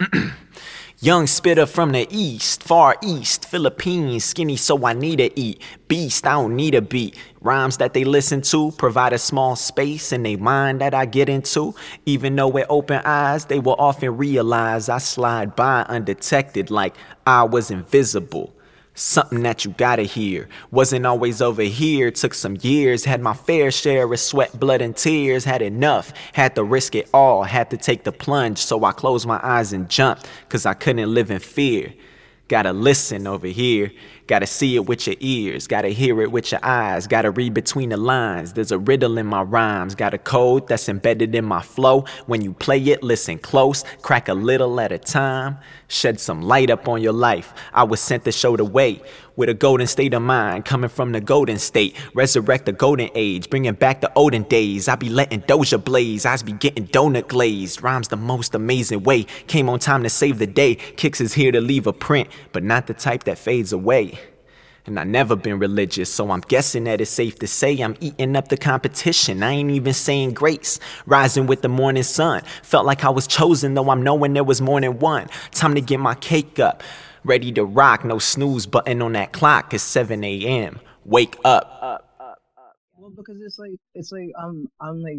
Young spitter from the east, far east, Philippines, skinny so I need to eat. Beast, I don't need a beat. Rhymes that they listen to provide a small space in their mind that I get into. Even though with open eyes, they will often realize I slide by undetected like I was invisible. Something that you gotta hear. Wasn't always over here, took some years. Had my fair share of sweat, blood, and tears. Had enough, had to risk it all. Had to take the plunge, so I closed my eyes and jumped, cause I couldn't live in fear. Gotta listen over here. Gotta see it with your ears. Gotta hear it with your eyes. Gotta read between the lines. There's a riddle in my rhymes. Got a code that's embedded in my flow. When you play it, listen close. Crack a little at a time. Shed some light up on your life. I was sent to show the way. With a golden state of mind, coming from the golden state. Resurrect the golden age, bringing back the olden days. I be letting Doja blaze, I be getting donut glazed. Rhymes the most amazing way. Came on time to save the day. Kicks is here to leave a print, but not the type that fades away. And I never been religious, so I'm guessing that it's safe to say I'm eating up the competition. I ain't even saying grace. Rising with the morning sun. Felt like I was chosen, though I'm knowing there was more than one. Time to get my cake up. Ready to rock, no snooze button on that clock. It's 7 a.m. Wake up. Well, because it's like it's like I'm I'm like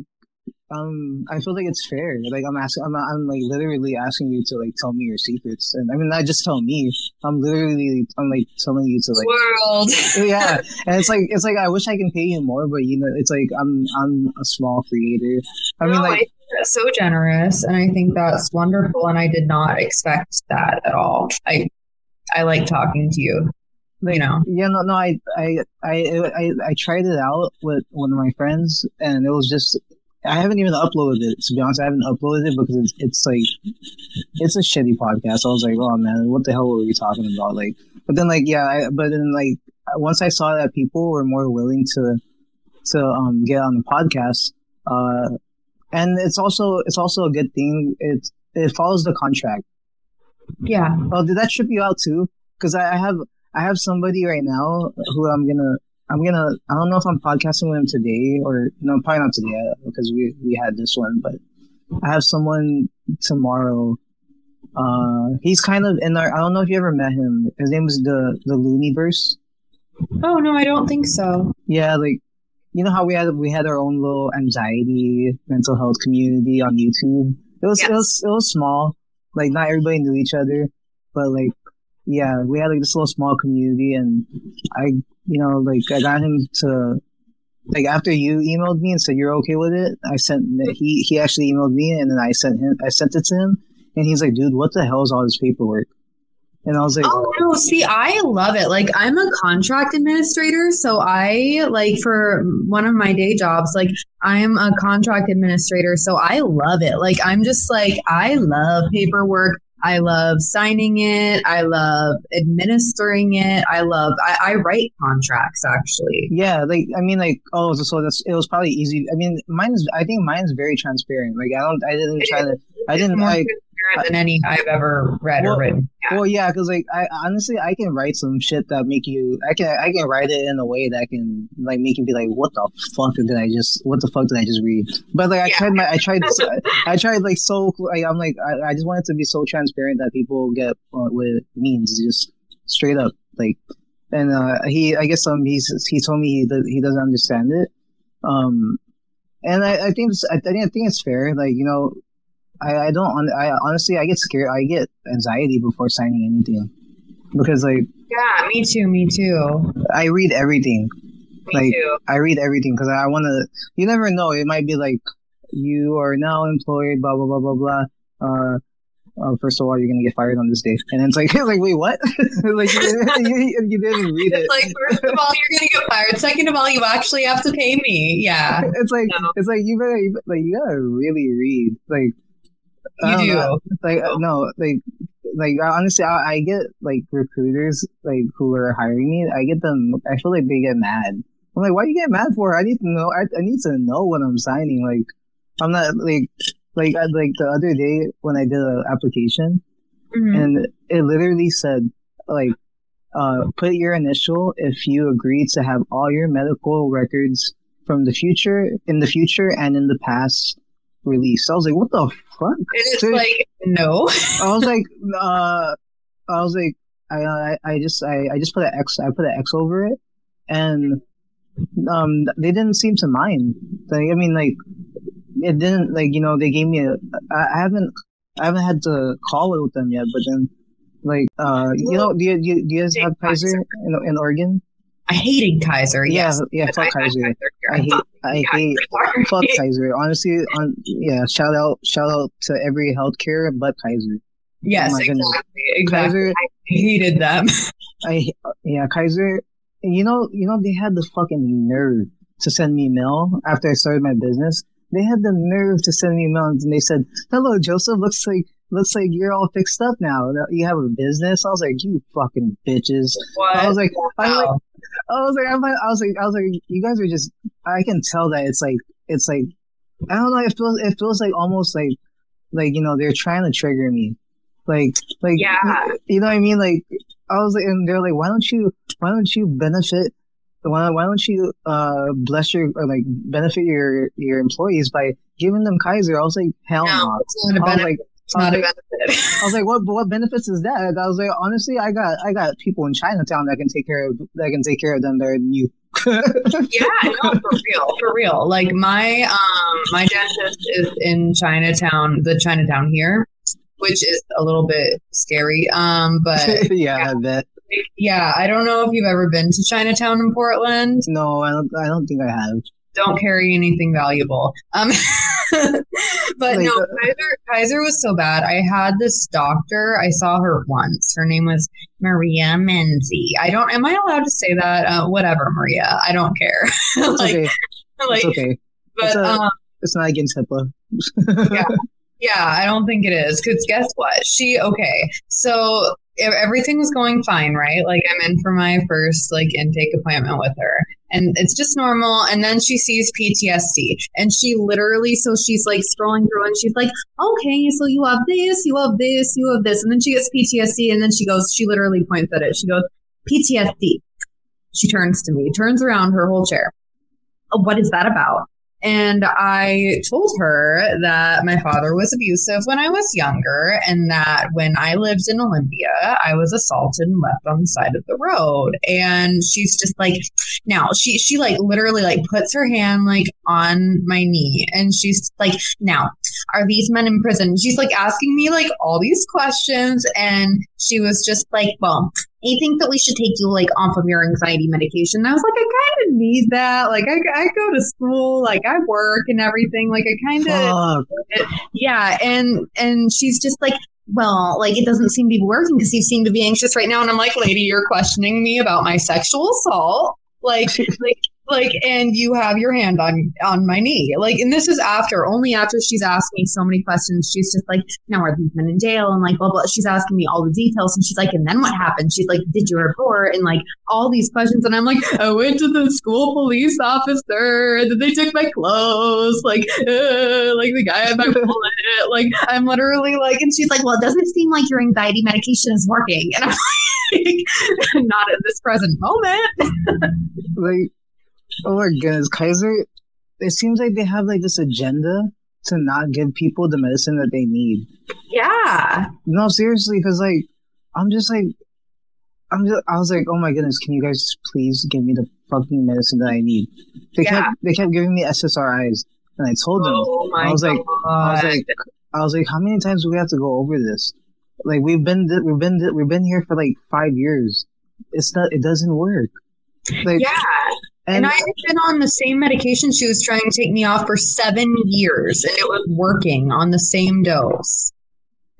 um I feel like it's fair. Like I'm asking I'm I'm like literally asking you to like tell me your secrets. And I mean not just tell me. I'm literally I'm like telling you to like World. Yeah. And it's like it's like I wish I can pay you more, but you know, it's like I'm I'm a small creator. I mean like that's so generous, and I think that's wonderful. And I did not expect that at all. I I like talking to you. You know, yeah, no, no, I, I, I, I, I tried it out with one of my friends, and it was just, I haven't even uploaded it. To be honest, I haven't uploaded it because it's, it's like, it's a shitty podcast. I was like, oh man, what the hell were we talking about? Like, but then like, yeah, I, but then like, once I saw that people were more willing to, to um get on the podcast, uh, and it's also it's also a good thing. It it follows the contract. yeah. Oh, did that trip you out too? Because I, I have I have somebody right now who I'm gonna I'm gonna I don't know if I'm podcasting with him today or no probably not today uh, because we we had this one, but I have someone tomorrow. Uh, he's kind of in our. I don't know if you ever met him. His name is the the Looniverse. Oh no, I don't think so. Yeah, like you know how we had we had our own little anxiety mental health community on YouTube. It was it was it was small. Like not everybody knew each other, but like yeah, we had like this little small community, and I you know like I got him to like after you emailed me and said you're okay with it. I sent he he actually emailed me, and then I sent him I sent it to him, and he's like, dude, what the hell is all this paperwork? And I was like, Oh no, see, I love it. Like I'm a contract administrator, so I like for one of my day jobs, like I'm a contract administrator, so I love it. Like I'm just like I love paperwork. I love signing it. I love administering it. I love I, I write contracts actually. Yeah, like I mean, like oh, so, so that's it was probably easy. I mean, mine's. I think mine's very transparent. Like I don't, I didn't try to, I didn't like. Than any I've ever read Well, or written. Yeah. Well, yeah, because like I honestly I can write some shit that make you I can I can write it in a way that can like make you be like what the fuck did I just what the fuck did I just read? But like I Yeah. tried my I tried I tried like so like I'm like I, I just want it to be so transparent that people get uh, what it means just straight up like and uh he I guess um he's he told me he he doesn't understand it um and I, I think I think I think it's fair like you know I, I don't I honestly I get scared I get anxiety before signing anything because like Yeah, me too, me too. I read everything Me Like, too. I read everything because I want to you never know it might be like you are now employed blah blah blah blah blah uh uh, first of all, you're gonna get fired on this day, and it's like, like, wait, what? like, you didn't, you, you didn't read it. It's like first of all, you're gonna get fired. Second of all, you actually have to pay me. Yeah, it's like, No. it's like you better, like, you gotta really read. Like, you don't know. like uh, no like like honestly I, I get like recruiters like who are hiring me i get them i feel like they get mad i'm like why you get mad for i need to know i, I need to know what i'm signing like i'm not like like I, like the other day when i did an application Mhm. and it literally said like uh put your initial if you agree to have all your medical records from the future in the future and in the past released i was like what the fuck And it's like No. I was like, uh, I was like, I, I, I just, I, I just put an X, I put an X over it, and um, they didn't seem to mind. Like, I mean, like, it didn't, like, you know, they gave me a, I I haven't, I haven't had to call it with them yet, but then, like, uh, you know, do you, do you, do you guys have Kaiser in, in Oregon? I hated Kaiser. Yes. Yeah, yeah, fuck I Kaiser. I hate, I hate, Sorry. fuck Kaiser. Honestly, on, yeah, shout out, shout out to every healthcare but Kaiser. Oh yes, Oh my goodness. exactly. Exactly. Kaiser, I hated them. I yeah, Kaiser. You know, you know they had the fucking nerve to send me mail after I started my business. They had the nerve to send me mail, and they said, "Hello, Joseph. Looks like looks like you're all fixed up now. You have a business." I was like, "You fucking bitches." What? I was like, I like, Wow. I was like, I'm I was like, I was like, you guys are just. I can tell that it's like, it's like, I don't know. It feels, it feels like almost like, like you know, they're trying to trigger me, like, like, Yeah. you know what I mean? Like, I was like, and they're like, why don't you, why don't you benefit, why, why don't you, uh, bless your, or like, benefit your your employees by giving them Kaiser? I was like, hell no. no, it's not a I was like, it's not a I was benefit. I was like, what what benefits is that? I was like, honestly, I got I got people in Chinatown that can take care of that can take care of them better than you. yeah, no, for real, for real. Like my um my dentist is in Chinatown, the Chinatown here, which is a little bit scary. Um, but yeah, I bet. yeah, I don't know if you've ever been to Chinatown in Portland. No, I don't. I don't think I have. Don't carry anything valuable. Um, but Like, no, uh, Kaiser, Kaiser was so bad. I had this doctor. I saw her once. Her name was Maria Menzi. I don't. Am I allowed to say that? Uh, whatever, Maria. I don't care. It's like, okay. like, It's okay. but It's a- um, It's not against HIPAA. Yeah, Yeah, I don't think it is. Because guess what? She, okay. So everything was going fine, right? Like I'm in for my first like intake appointment with her. And it's just normal. And then she sees PTSD. And she literally, so she's like scrolling through and she's like, okay, so you have this, you have this, you have this. And then she gets PTSD. And then she goes, she literally points at it. She goes, PTSD. She turns to me, turns around her whole chair. "Oh, What is that about? And I told her that my father was abusive when I was younger, and that when I lived in Olympia, I was assaulted and left on the side of the road. And she's just like, now she she like literally like puts her hand like on my knee, and she's like, now are these men in prison? She's like asking me like all these questions, and she was just like, well, I think that we should take you like off of your anxiety medication. And I was like, I kind of need that. Like, I, I go to school, like I work and everything. Like, I kind of yeah. And and she's just like, well, like it doesn't seem to be working because you seem to be anxious right now. And I'm like, lady, you're questioning me about my sexual assault. Like, like, like, and you have your hand on on my knee. Like, and this is after, only after she's asked me so many questions. She's just like, now are these men in jail? And like, blah blah. She's asking me all the details, and she's like, and then what happened? She's like, did you report? And like all these questions, and I'm like, I went to the school police officer, and then they took my clothes, like, uh, like the guy had my wallet. Like, I'm literally like, and she's like, well, it doesn't seem like your anxiety medication is working, and I'm like, not at this present moment. Like, oh my goodness, Kaiser. It seems like they have like this agenda to not give people the medicine that they need. Yeah. No, seriously, because like I'm just like I'm just I was like, oh my goodness, can you guys please give me the fucking medicine that I need? They Yeah. kept they kept giving me SSRIs, and I told them Oh my I was like- I was like I was like, how many times do we have to go over this? Like we've been we've been we've been here for like five years. It's not it doesn't work. Like yeah. And, And I had been on the same medication she was trying to take me off for seven years, and it was working on the same dose.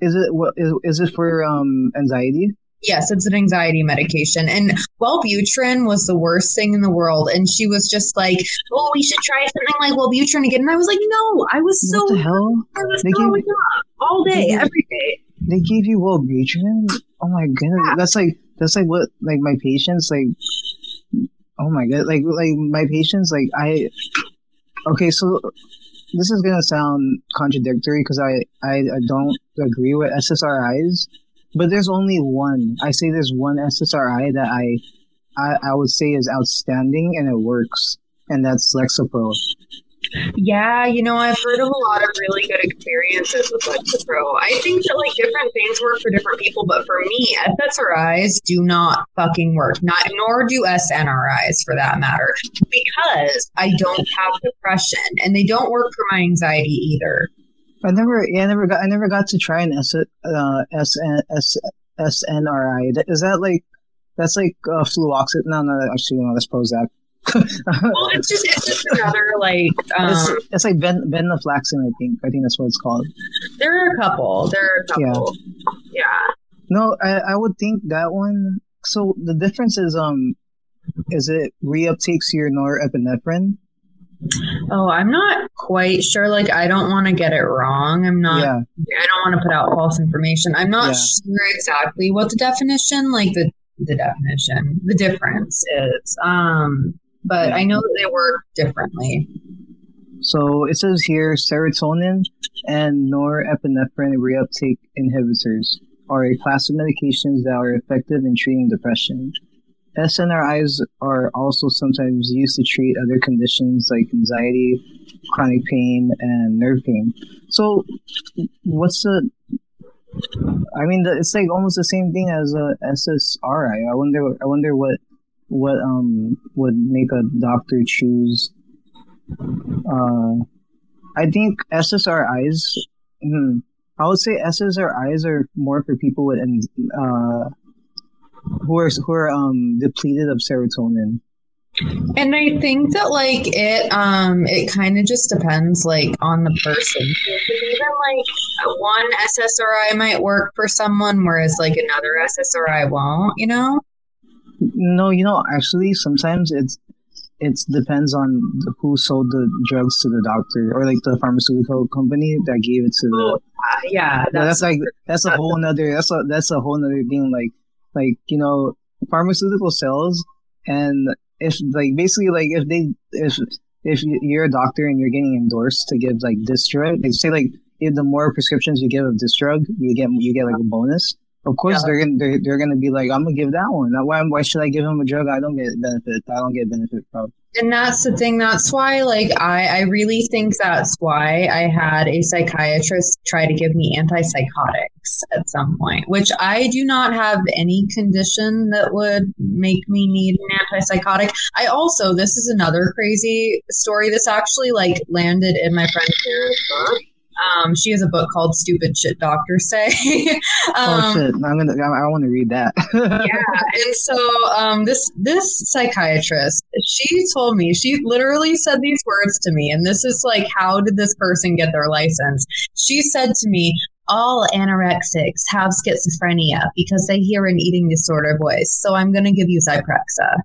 is it what is, is it for um anxiety? Yes, it's an anxiety medication. And Wellbutrin was the worst thing in the world. And she was just like, oh, we should try something like Wellbutrin again. And I was like, no, I was so, what the hell? I was They throwing up all day, they- every day. They gave you Wellbutrin? Oh my goodness, Yeah. that's like that's like what like my patients like. Oh my god, like like my patients like I. Okay, so this is gonna sound contradictory because I, I I don't agree with SSRIs, but there's only one. I say there's one SSRI that I I, I would say is outstanding and it works, and that's Lexapro. Yeah, you know, I've heard of a lot of really good experiences with Lexapro. I think that like different things work for different people, but for me, SSRIs do not fucking work. Not nor do SNRIs for that matter, because I don't have depression and they don't work for my anxiety either. I never, yeah, I never got, I never got to try an S, uh, SN, S, SNRI. Is that like, that's like uh, fluoxetine? No, no, actually, no, that's Prozac. Well, it's just it's just another like um, it's, it's like ben, venlafaxine, I think. I think that's what it's called. There are a couple. There are a couple. Yeah. yeah. No, I, I would think that one. So the difference is um, is it reuptakes your norepinephrine? Oh, I'm not quite sure. Like, I don't want to get it wrong. I'm not. Yeah. I don't want to put out false information. I'm not yeah. sure exactly what the definition, like the the definition, the difference is. Um, but I know that they work differently. So it says here serotonin and norepinephrine reuptake inhibitors are a class of medications that are effective in treating depression. SNRIs are also sometimes used to treat other conditions like anxiety, chronic pain, and nerve pain. So, what's the? I mean, the, it's like almost the same thing as a SSRI. I wonder. I wonder what what um would make a doctor choose. Uh, I think SSRIs. Hmm, I would say SSRIs are more for people with uh who are who are um depleted of serotonin. And I think that like it um it kind of just depends like on the person. Even like one SSRI might work for someone, whereas like another SSRI won't. You know. No, you know, actually, sometimes it's it depends on who sold the drugs to the doctor or like the pharmaceutical company that gave it to the. Oh, uh, yeah, that's, that's like that's a whole another that's a that's a whole another thing. Like like you know, pharmaceutical sales and if like basically like if they if if you're a doctor and you're getting endorsed to give like this drug, like say like if the more prescriptions you give of this drug, you get you get like a bonus. Of course, yeah. they're gonna they're, they're gonna be like, I'm gonna give that one. Why why should I give him a drug I don't get benefit? I don't get benefit from. And that's the thing. That's why, like, I I really think that's why I had a psychiatrist try to give me antipsychotics at some point, which I do not have any condition that would make me need an antipsychotic. I also this is another crazy story. This actually like landed in my friend's um, she has a book called "Stupid Shit Doctors Say." um, oh shit! I'm gonna. I, I want to read that. yeah, and so um, this this psychiatrist, she told me she literally said these words to me, and this is like, how did this person get their license? She said to me, all anorexics have schizophrenia because they hear an eating disorder voice. So I'm going to give you Zyprexa.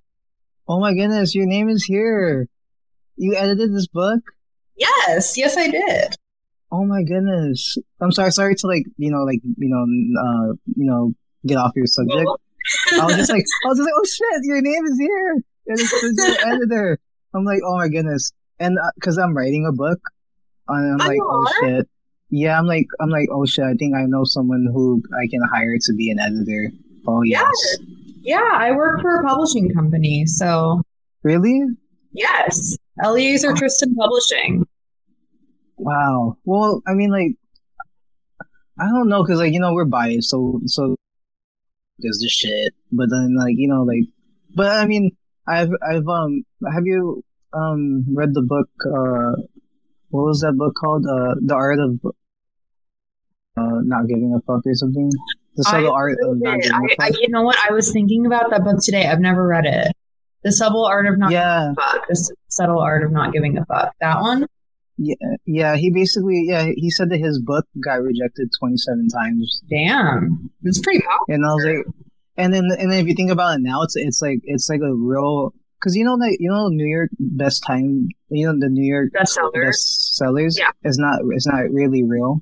Oh my goodness, your name is here. You edited this book? Yes, yes, I did. Oh my goodness. I'm sorry, sorry to like, you know, like, you know, uh, you know, get off your subject. I was just like, I was just like, oh shit, your name is here. And it's, it's your editor. I'm like, oh my goodness. And uh, cause I'm writing a book and I'm like, oh shit. Yeah, I'm like, I'm like, oh shit, I think I know someone who I can hire to be an editor. Oh yes. Yeah, yeah I work for a publishing company, so. Really? Yes. Eliezer Tristan Publishing. Wow. Well, I mean, like, I don't know, cause like you know we're biased, so so there's this shit. But then like you know like, but I mean, I've I've um have you um read the book uh what was that book called? Uh the art of uh not giving a fuck or something? The subtle art of not giving I, I, you know what? I was thinking about that book today. I've never read it. The subtle art of not yeah. giving a fuck. The subtle art of not giving a fuck. That one yeah, yeah. He basically, yeah, he said that his book got rejected twenty seven times. Damn, it's pretty popular. And I was like, and then and then if you think about it now, it's it's like it's like a real because you know that you know New York best time, you know the New York bestseller best sellers, yeah, is not it's not really real.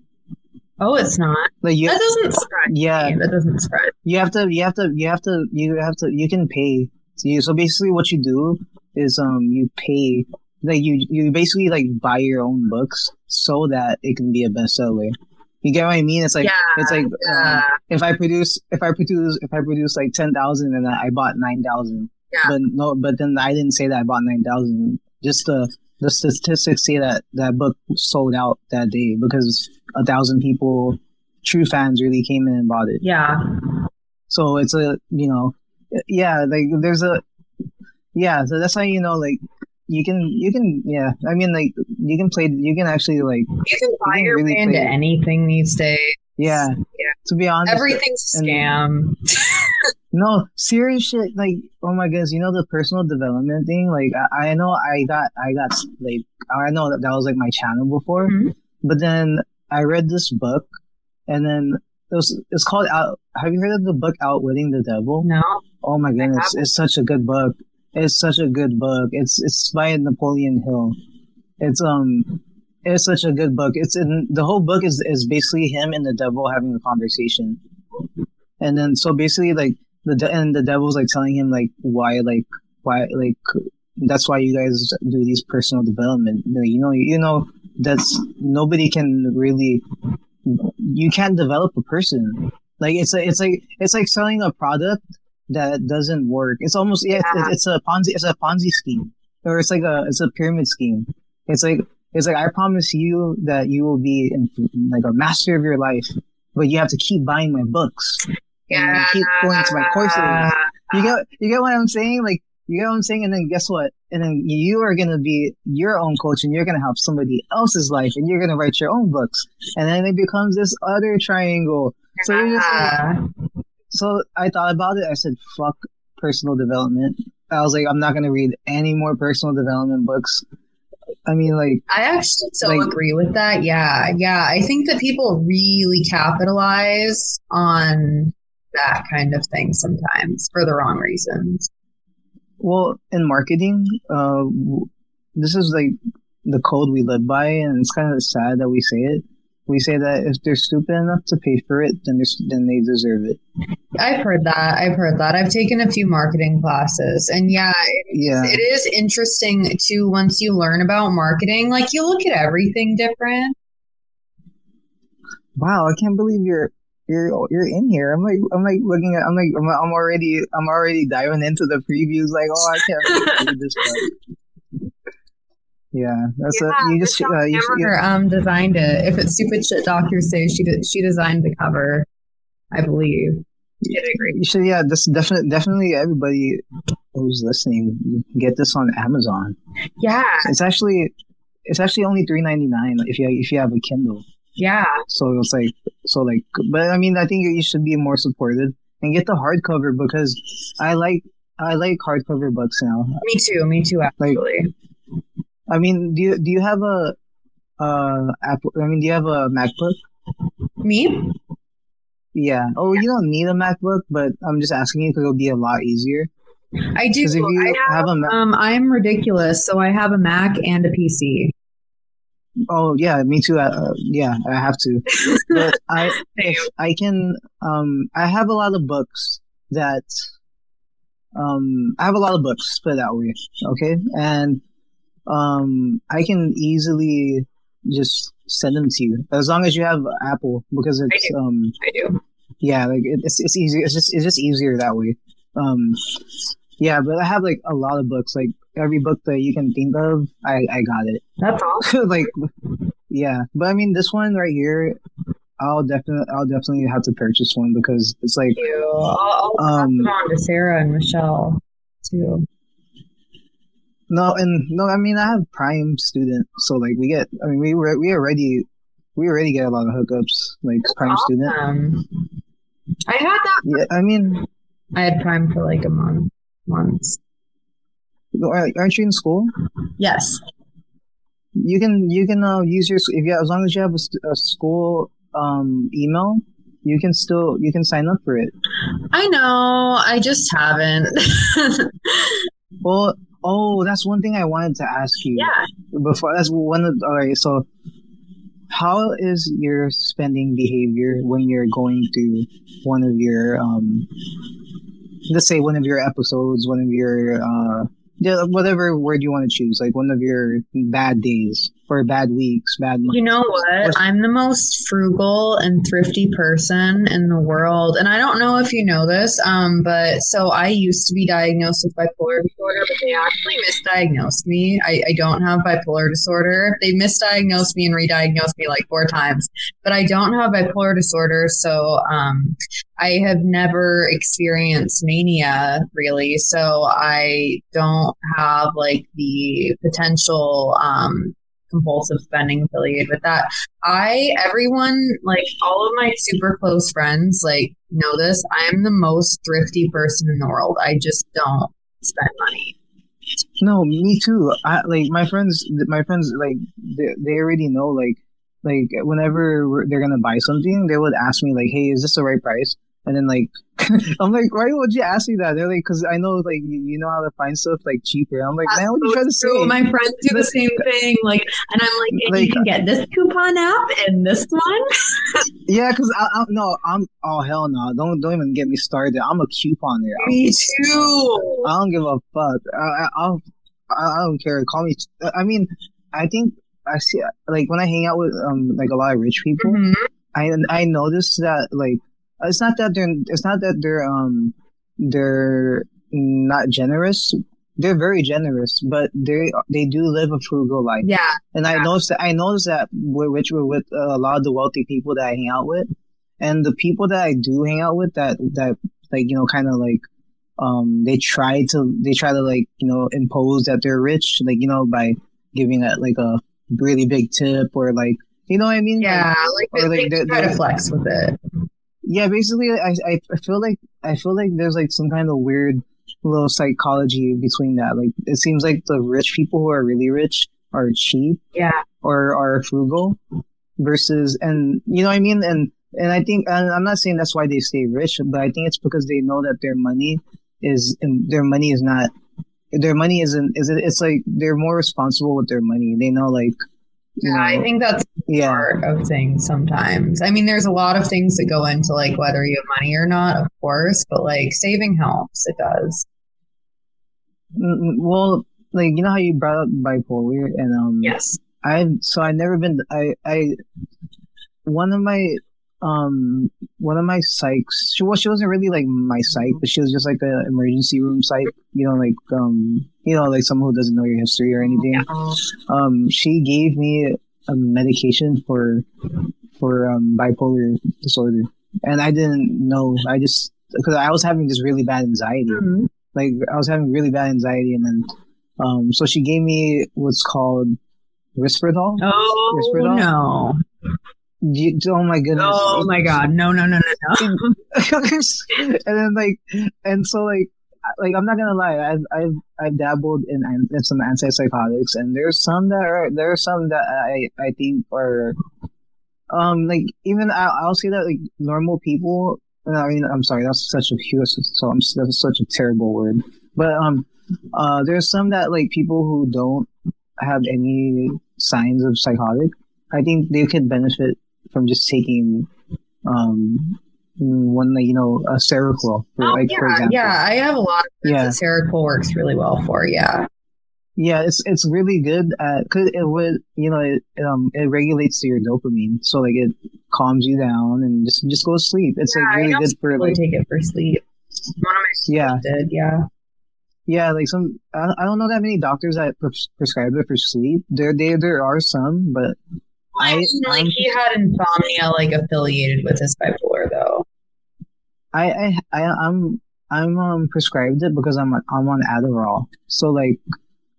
Oh, it's not. Like you, that doesn't spread. Yeah, that doesn't spread. You have to, you have to, you have to, you have to, you can pay. So, you, so basically, what you do is um you pay like you you basically like buy your own books so that it can be a bestseller. You get what I mean? It's like yeah, it's like yeah. um, if I produce if I produce if I produce like ten thousand and I bought nine thousand, yeah. but no, but then I didn't say that I bought nine thousand. Just the the statistics say that that book sold out that day because a thousand people, true fans, really came in and bought it. Yeah. So it's a you know, yeah, like there's a yeah. So that's how you know like you can you can yeah. I mean like you can play you can actually like You can buy can your really into anything these days. yeah. Yeah. To be honest, Everything's and- scam. No, serious shit. Like, oh my goodness, you know the personal development thing. Like, I, I know I got, I got like, I know that that was like my channel before, Mhm. but then I read this book, and then it was, it's called Out. Have you heard of the book Outwitting the Devil? No. Oh my goodness, it's such a good book. It's such a good book. It's it's by Napoleon Hill. It's um, it's such a good book. It's in the whole book is is basically him and the devil having a conversation, and then so basically like the de- and the devil's like telling him like why like why like that's why you guys do these personal development. You know you know that's nobody can really you can't develop a person. Like it's a, it's like it's like selling a product that doesn't work. It's almost yeah, Yeah. It's, it's a Ponzi it's a Ponzi scheme or it's like a it's a pyramid scheme. It's like it's like I promise you that you will be in, like a master of your life, but you have to keep buying my books. And keep going to my courses. You get you get what I'm saying? Like you get what I'm saying? And then guess what? And then you are gonna be your own coach and you're gonna help somebody else's life and you're gonna write your own books. And then it becomes this other triangle. So you're just like, Yeah. So I thought about it. I said, "Fuck personal development." I was like, "I'm not gonna read any more personal development books." I mean, like, I actually so Like- agree with that. Yeah, yeah. I think that people really capitalize on that kind of thing sometimes for the wrong reasons. well, in marketing, uh, this is like the code we live by, and it's kind of sad that we say it. We say that if they're stupid enough to pay for it, then they're, then they deserve it. I've heard that. I've heard that. I've taken a few marketing classes, and yeah, Yeah, it is interesting too. Once you learn about marketing, like you look at everything different. wow, I can't believe you're you're you're in here. I'm like I'm like looking at I'm like I'm, I'm already I'm already diving into the previews. Like, oh, I can't read this book. Yeah, that's a you just uh, you, you, um designed it. If it's stupid shit doctors say, she did, she designed the cover. I believe. Did you should yeah. This definitely definitely everybody who's listening get this on Amazon. Yeah, It's actually it's actually only three ninety nine if you if you have a Kindle. yeah. So it's like so like, but I mean I think you should be more supported and get the hardcover because I like I like hardcover books now. Me too. Me too. Actually. I mean, do you do you have a uh Apple? I mean, do you have a MacBook? Me? Yeah. Oh, you don't need a MacBook, but I'm just asking you because it'll be a lot easier. I do. If you I have, have a Mac, um, I'm ridiculous. So I have a Mac and a PC. oh yeah, me too. Uh, yeah, I have to. But I I can um I have a lot of books that um I have a lot of books put it that way. Okay, and um I can easily just send them to you as long as you have Apple because it's do. um I do. yeah like it's it's easier it's just it's just easier that way um yeah but i have like a lot of books like every book that you can think of i i got it That's all. like yeah but i mean this one right here i'll definitely i'll definitely have to purchase one because it's like. I'll, I'll pass Um, it on to Sarah and Michelle too. No and no i mean i have prime student so like we get i mean we were we already we already get a lot of hookups like prime student Um, I had that. yeah i mean I had Prime for like a month. Months. aren't you in school Yes. You can you can uh, use your if you as long as you have a, a school um email, you can still you can sign up for it. I know. I just haven't. Well, oh, that's one thing I wanted to ask you. yeah. Before that's one of all right. So, how is your spending behavior when you're going through one of your um, let's say one of your episodes, one of your uh, yeah, whatever word you want to choose, like one of your bad days. Or bad weeks, bad months. You know what? I'm the most frugal and thrifty person in the world. And I don't know if you know this, um, but so I used to be diagnosed with bipolar disorder, but they actually misdiagnosed me. I, I don't have bipolar disorder. They misdiagnosed me and re-diagnosed me like four times, but I don't have bipolar disorder. So um, I have never experienced mania really. So I don't have like the potential um, compulsive spending affiliated with that. I, everyone, like all of my super close friends, like know this. I'm the most thrifty person in the world. I just don't spend money. No, me too. I like my friends. My friends like they, they already know. Like like whenever they're gonna buy something, they would ask me like, "Hey, is this the right price?" And then like, I'm like, why would you ask me that? They're like, because I know like you, you, know how to find stuff like cheaper. I'm like, man, what are you trying to say? My friends do the same thing. Like, and I'm like, and like, you can get this coupon app and this one. yeah, because I, I no, I'm oh hell no, don't don't even get me started. I'm a couponer. Me too. I don't give a fuck. I, I'll I don't care. Call me. I mean, I think I see like when I hang out with um like a lot of rich people, mm-hmm. I I notice that like it's not that they're it's not that they're um they're not generous. They're very generous, but they they do live a frugal life. Yeah, and I noticed that I noticed that which were with a lot of the wealthy people that I hang out with, and the people that I do hang out with that that like you know kind of like um they try to they try to like you know impose that they're rich like you know by giving a like a really big tip or like you know what I mean? Yeah like, like, or, like they, try to flex with it yeah, basically, I, I feel like I feel like there's like some kind of weird little psychology between that. Like it seems like the rich people who are really rich are cheap, yeah, or are frugal, versus and you know what I mean. And and I think and I'm not saying that's why they stay rich, but I think it's because they know that their money is their money is not their money isn't is it it's like they're more responsible with their money. They know like yeah, I think that's yeah. part of things sometimes. I mean, there's a lot of things that go into like whether you have money or not, of course, but like saving helps. It does. Well, like you know how you brought up bipolar and um yes, I so I never been I I one of my um one of my psychs she was she wasn't really like my psych but she was just like an emergency room psych you know like um you know like someone who doesn't know your history or anything um she gave me a medication for for um bipolar disorder and i didn't know i just because i was having this really bad anxiety mm-hmm. like i was having really bad anxiety and then um so she gave me what's called Risperdal. Oh Risperdal. no! You, oh my goodness! Oh my god! No, no, no, no, no! and then like, and so like, like I'm not gonna lie, I've I've I've dabbled in, in some antipsychotics, and there's some that are there are some that I I think are, um, like even I, I'll say that like normal people. I mean, I'm sorry, that's such a huge, so I'm that's such a terrible word, but um, uh, there's some that like people who don't have any signs of psychotic. I think they could benefit from just taking um one you know a Seroquel for, oh, like yeah, for example. Yeah, I have a lot of yeah. Seroquel works really well for. Yeah. Yeah, it's it's really good because it would you know it um it regulates your dopamine, so like it calms you down and just just go to sleep. It's yeah, like really good for like take it for sleep. One of my yeah did yeah yeah like some I, don't know that many doctors that pres- prescribe it for sleep. There they there are some, but I, like he had insomnia like affiliated with his bipolar though. I I, I I'm I'm um prescribed it because I'm I'm on Adderall. So like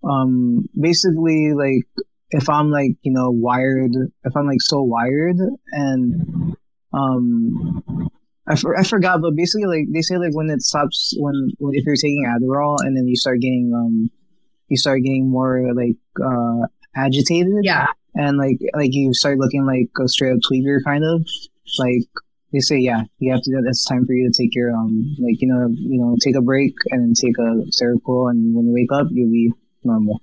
um basically like if I'm like you know wired if I'm like so wired and um I, for, I forgot but basically like they say like when it stops when, when if you're taking Adderall and then you start getting um you start getting more like uh agitated yeah and like like you start looking like a straight up tweaker kind of like they say yeah you have to it's time for you to take your um like you know you know take a break and then take a Seroquel and when you wake up you'll be normal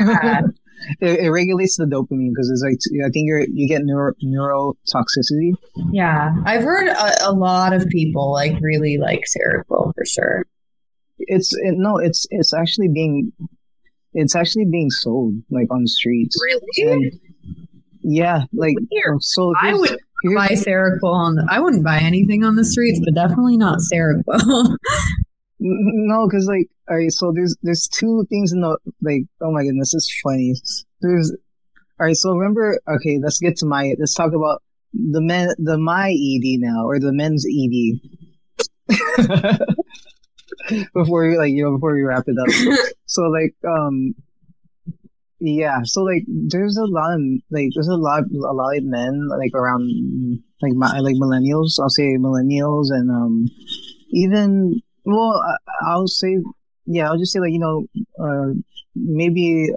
yeah. it, it, regulates the dopamine because it's like I think you're you get neuro neurotoxicity. Yeah, I've heard a, a, lot of people like really like Seroquel for sure. It's it, no, it's it's actually being it's actually being sold like on the streets. Really? And, yeah, like Weird. Oh, so. I would buy Seroquel on. The, I wouldn't buy anything on the streets, but definitely not Seroquel. N- No, because like, all right, so there's there's two things in the like. Oh my goodness, it's funny. There's all right. So remember, okay, let's get to my. Let's talk about the men, the my ED now, or the men's ED. before we like you know before we wrap it up. So like um. Yeah, so like there's a lot of like there's a lot a lot of men like around like my like millennials. I'll say millennials and um even well I- I'll say yeah I'll just say like you know uh maybe